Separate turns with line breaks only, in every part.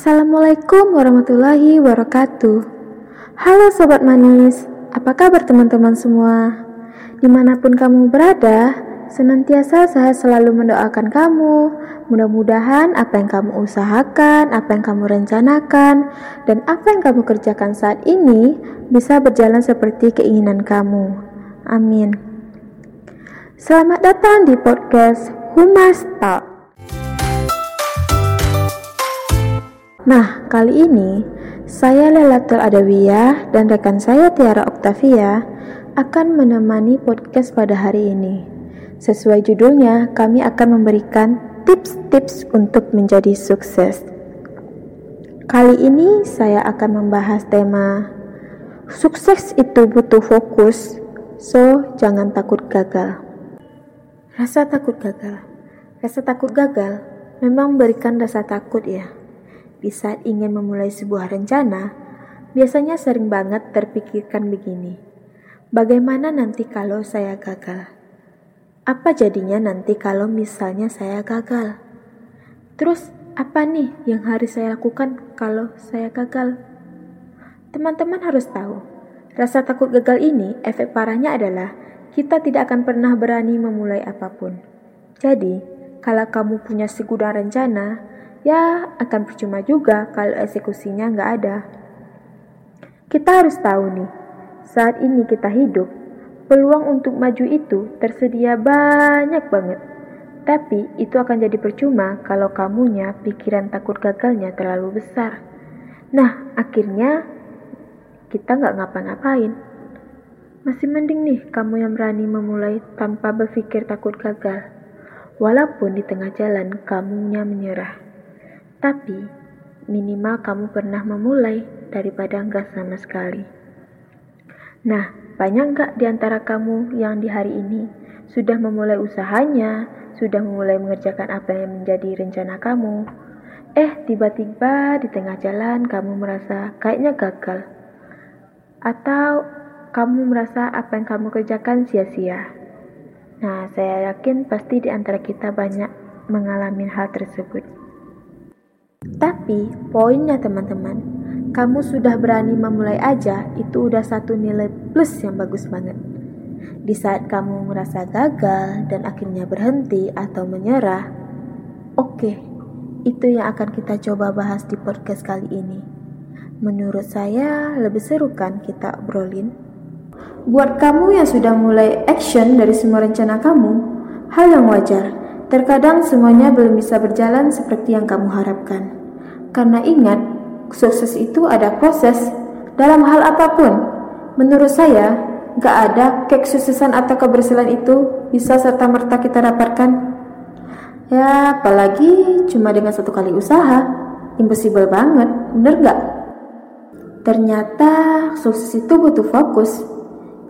Assalamualaikum warahmatullahi wabarakatuh. Halo sobat manis, apa kabar teman-teman semua? Di mana pun kamu berada, senantiasa saya selalu mendoakan kamu. Mudah-mudahan apa yang kamu usahakan, apa yang kamu rencanakan, dan apa yang kamu kerjakan saat ini bisa berjalan seperti keinginan kamu. Amin. Selamat datang di podcast Humas Talk. Nah, kali ini saya Lelatul Adawiyah dan rekan saya Tiara Oktavia akan menemani podcast pada hari ini. Sesuai judulnya, kami akan memberikan tips-tips untuk menjadi sukses. Kali ini saya akan membahas tema sukses itu butuh fokus, so jangan takut gagal. Rasa takut gagal. Rasa takut gagal memang memberikan rasa takut ya di saat ingin memulai sebuah rencana, biasanya sering banget terpikirkan begini. Bagaimana nanti kalau saya gagal? Apa jadinya nanti kalau misalnya saya gagal? Terus apa nih yang harus saya lakukan kalau saya gagal? Teman-teman harus tahu, rasa takut gagal ini efek parahnya adalah kita tidak akan pernah berani memulai apa pun. Jadi, kalau kamu punya segudang rencana, ya akan percuma juga kalau eksekusinya nggak ada. Kita harus tahu nih, saat ini kita hidup, peluang untuk maju itu tersedia banyak banget. Tapi itu akan jadi percuma kalau kamunya pikiran takut gagalnya terlalu besar. Nah, akhirnya kita nggak ngapa-ngapain. Masih mending nih kamu yang berani memulai tanpa berpikir takut gagal. Walaupun di tengah jalan kamunya menyerah. Tapi, minimal kamu pernah memulai daripada enggak sama sekali. Nah, banyak enggak di antara kamu yang di hari ini sudah memulai usahanya, sudah memulai mengerjakan apa yang menjadi rencana kamu? Eh, tiba-tiba di tengah jalan kamu merasa kayaknya gagal. Atau kamu merasa apa yang kamu kerjakan sia-sia. Nah, saya yakin pasti di antara kita banyak mengalami hal tersebut. Tapi poinnya teman-teman, kamu sudah berani memulai aja, itu udah satu nilai plus yang bagus banget. Di saat kamu merasa gagal dan akhirnya berhenti atau menyerah, oke, okay, itu yang akan kita coba bahas di podcast kali ini. Menurut saya lebih seru kan kita obrolin? Buat kamu yang sudah mulai action dari semua rencana kamu, hal yang wajar Terkadang semuanya belum bisa berjalan seperti yang kamu harapkan. Karena ingat, sukses itu ada proses dalam hal apa pun. Menurut saya, gak ada kesuksesan atau keberhasilan itu bisa serta-merta kita dapatkan. Ya, apalagi cuma dengan satu kali usaha. Impossible banget, bener gak? Ternyata sukses itu butuh fokus.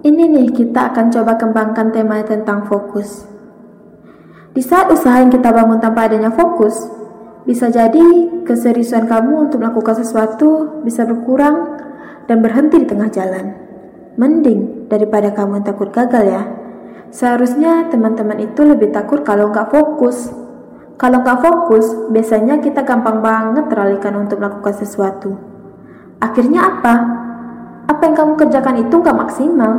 Ini nih kita akan coba kembangkan tema tentang fokus. Di saat usaha yang kita bangun tanpa adanya fokus, bisa jadi keseriusan kamu untuk melakukan sesuatu bisa berkurang dan berhenti di tengah jalan. Mending daripada kamu yang takut gagal ya. Seharusnya teman-teman itu lebih takut kalau nggak fokus. Kalau nggak fokus, biasanya kita gampang banget teralihkan untuk melakukan sesuatu. Akhirnya apa? Apa yang kamu kerjakan itu nggak maksimal.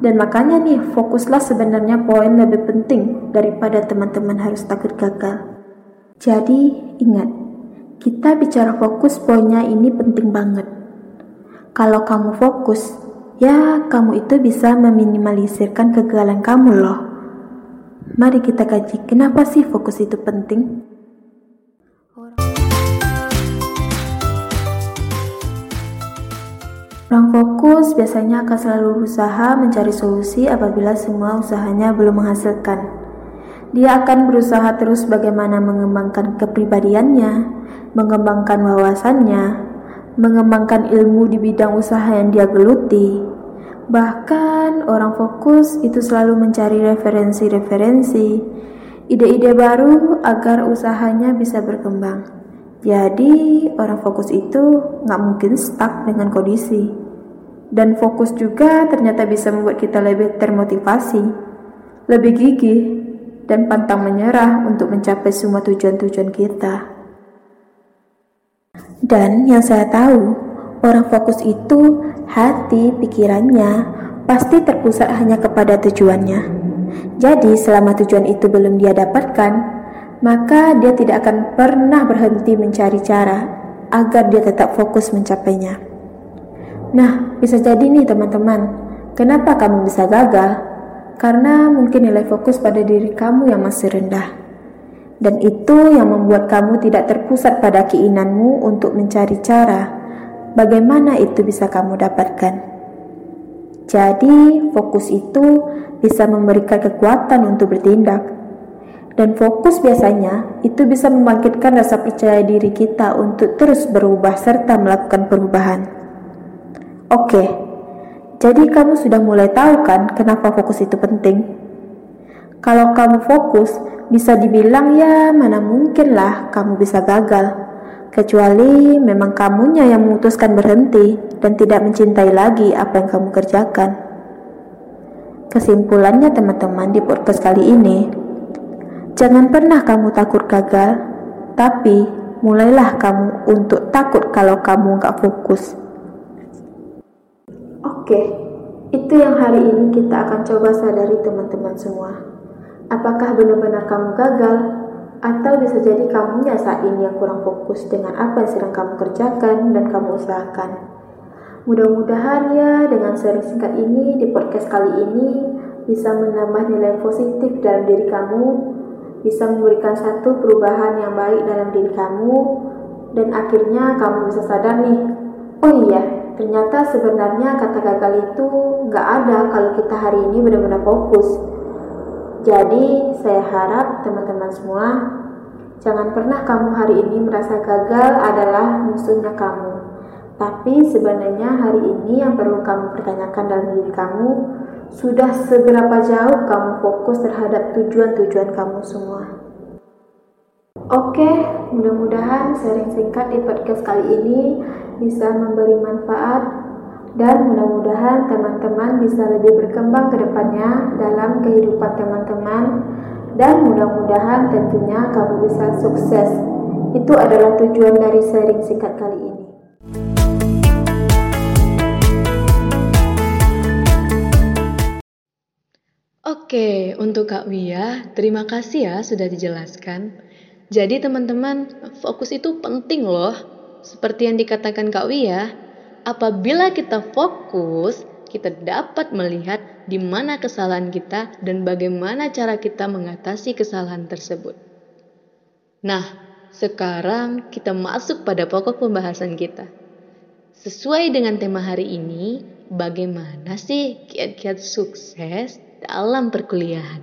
Dan makanya nih, fokuslah sebenarnya poin lebih penting daripada teman-teman harus takut gagal. Jadi, ingat, kita bicara fokus poinnya ini penting banget. Kalau kamu fokus, ya kamu itu bisa meminimalisirkan kegagalan kamu loh. Mari kita kaji kenapa sih fokus itu penting. Orang fokus biasanya akan selalu berusaha mencari solusi apabila semua usahanya belum menghasilkan. Dia akan berusaha terus bagaimana mengembangkan kepribadiannya, mengembangkan wawasannya, mengembangkan ilmu di bidang usaha yang dia geluti. Bahkan orang fokus itu selalu mencari referensi-referensi, ide-ide baru agar usahanya bisa berkembang. Jadi orang fokus itu nggak mungkin stuck dengan kondisi. Dan fokus juga ternyata bisa membuat kita lebih termotivasi, lebih gigih, dan pantang menyerah untuk mencapai semua tujuan-tujuan kita. Dan yang saya tahu, orang fokus itu hati, pikirannya pasti terpusat hanya kepada tujuannya. Jadi, selama tujuan itu belum dia dapatkan, maka dia tidak akan pernah berhenti mencari cara agar dia tetap fokus mencapainya. Nah, bisa jadi nih teman-teman, kenapa kamu bisa gagal? Karena mungkin nilai fokus pada diri kamu yang masih rendah. Dan itu yang membuat kamu tidak terpusat pada keinginanmu untuk mencari cara bagaimana itu bisa kamu dapatkan. Jadi, fokus itu bisa memberikan kekuatan untuk bertindak. Dan fokus biasanya itu bisa membangkitkan rasa percaya diri kita untuk terus berubah serta melakukan perubahan. Oke, jadi kamu sudah mulai tahu kan kenapa fokus itu penting? Kalau kamu fokus, bisa dibilang ya mana mungkin lah kamu bisa gagal. Kecuali memang kamunya yang memutuskan berhenti dan tidak mencintai lagi apa yang kamu kerjakan. Kesimpulannya teman-teman di podcast kali ini, jangan pernah kamu takut gagal, tapi mulailah kamu untuk takut kalau kamu gak fokus. Oke, itu yang hari ini kita akan coba sadari teman-teman semua. Apakah benar-benar kamu gagal? Atau bisa jadi kamunya saat ini yang kurang fokus dengan apa yang sedang kamu kerjakan dan kamu usahakan. Mudah-mudahan ya dengan seri singkat ini di podcast kali ini bisa menambah nilai positif dalam diri kamu, bisa memberikan satu perubahan yang baik dalam diri kamu, dan akhirnya kamu bisa sadar nih, oh iya, ternyata sebenarnya kata gagal itu nggak ada kalau kita hari ini benar-benar fokus jadi, saya harap teman-teman semua jangan pernah kamu hari ini merasa gagal adalah musuhnya kamu. Tapi sebenarnya hari ini yang perlu kamu pertanyakan dalam diri kamu, sudah seberapa jauh kamu fokus terhadap tujuan-tujuan kamu semua. Oke, mudah-mudahan sharing singkat di podcast kali ini bisa memberi manfaat dan mudah-mudahan teman-teman bisa lebih berkembang ke depannya dalam kehidupan teman-teman dan mudah-mudahan tentunya kamu bisa sukses. Itu adalah tujuan dari sharing singkat kali ini.
Oke, untuk Kak Wia, terima kasih ya sudah dijelaskan. Jadi teman-teman, fokus itu penting loh. Seperti yang dikatakan Kak Wia, apabila kita fokus, kita dapat melihat di mana kesalahan kita dan bagaimana cara kita mengatasi kesalahan tersebut. Nah, sekarang kita masuk pada pokok pembahasan kita. Sesuai dengan tema hari ini, bagaimana sih kiat-kiat sukses dalam perkuliahan?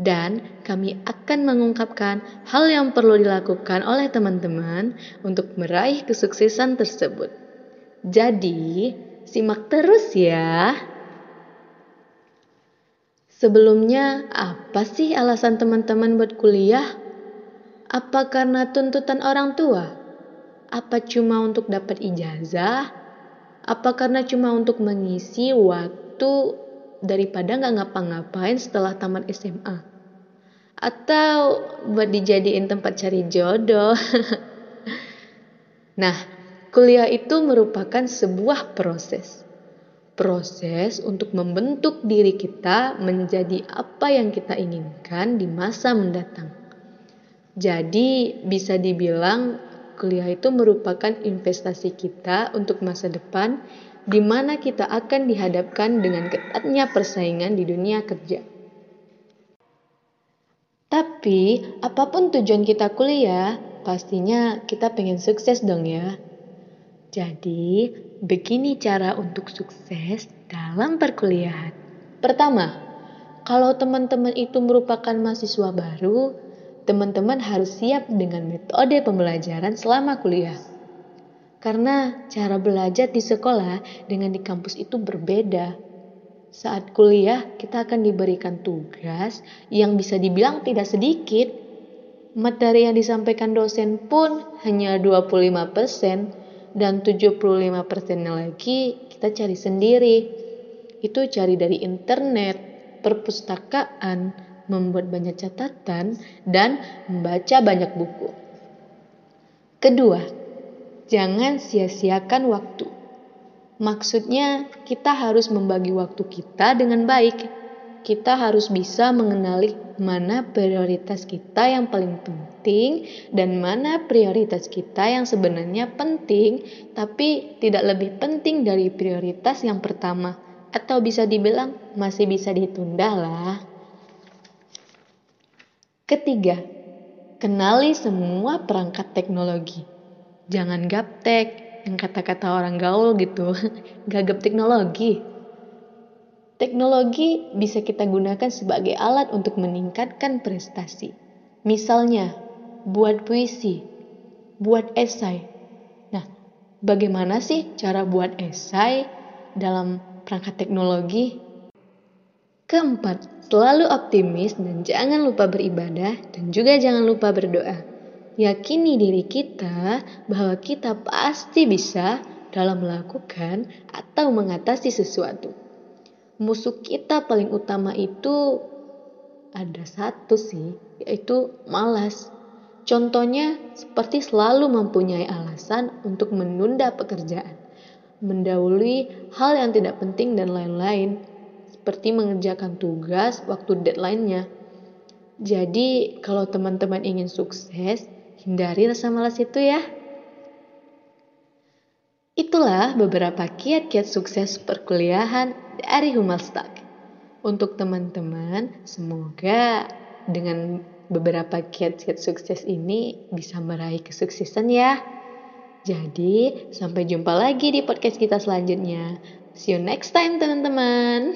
Dan kami akan mengungkapkan hal yang perlu dilakukan oleh teman-teman untuk meraih kesuksesan tersebut. Jadi, simak terus ya. Sebelumnya, apa sih alasan teman-teman buat kuliah? Apa karena tuntutan orang tua? Apa cuma untuk dapat ijazah? Apa karena cuma untuk mengisi waktu daripada nggak ngapa-ngapain setelah tamat SMA? Atau buat dijadiin tempat cari jodoh? nah, Kuliah itu merupakan sebuah proses. Proses untuk membentuk diri kita menjadi apa yang kita inginkan di masa mendatang. Jadi, bisa dibilang kuliah itu merupakan investasi kita untuk masa depan di mana kita akan dihadapkan dengan ketatnya persaingan di dunia kerja. Tapi, apa pun tujuan kita kuliah, pastinya kita pengen sukses dong ya. Jadi, begini cara untuk sukses dalam perkuliahan. Pertama, kalau teman-teman itu merupakan mahasiswa baru, teman-teman harus siap dengan metode pembelajaran selama kuliah. Karena cara belajar di sekolah dengan di kampus itu berbeda. Saat kuliah, kita akan diberikan tugas yang bisa dibilang tidak sedikit. Materi yang disampaikan dosen pun hanya 25%, dan 75% lagi kita cari sendiri. Itu cari dari internet, perpustakaan, membuat banyak catatan, dan membaca banyak buku. Kedua, jangan sia-siakan waktu. Maksudnya, kita harus membagi waktu kita dengan baik. Kita harus bisa mengenali mana prioritas kita yang paling penting dan mana prioritas kita yang sebenarnya penting, tapi tidak lebih penting dari prioritas yang pertama, atau bisa dibilang masih bisa ditunda lah. Ketiga, kenali semua perangkat teknologi. Jangan gaptek, yang kata-kata orang gaul gitu, gagap teknologi. Teknologi bisa kita gunakan sebagai alat untuk meningkatkan prestasi. Misalnya, buat puisi, buat esai. Nah, bagaimana sih cara buat esai dalam perangkat teknologi? Keempat, selalu optimis dan jangan lupa beribadah dan juga jangan lupa berdoa yakini diri kita bahwa kita pasti bisa dalam melakukan atau mengatasi sesuatu. Musuh kita paling utama itu ada satu sih, yaitu malas. Contohnya seperti selalu mempunyai alasan untuk menunda pekerjaan, mendahului hal yang tidak penting dan lain-lain, seperti mengerjakan tugas waktu deadline-nya. Jadi, kalau teman-teman ingin sukses, Hindari rasa malas itu ya. Itulah beberapa kiat-kiat sukses perkuliahan dari Humalstak. Untuk teman-teman, semoga dengan beberapa kiat-kiat sukses ini bisa meraih kesuksesan ya. Jadi, sampai jumpa lagi di podcast kita selanjutnya. See you next time, teman-teman.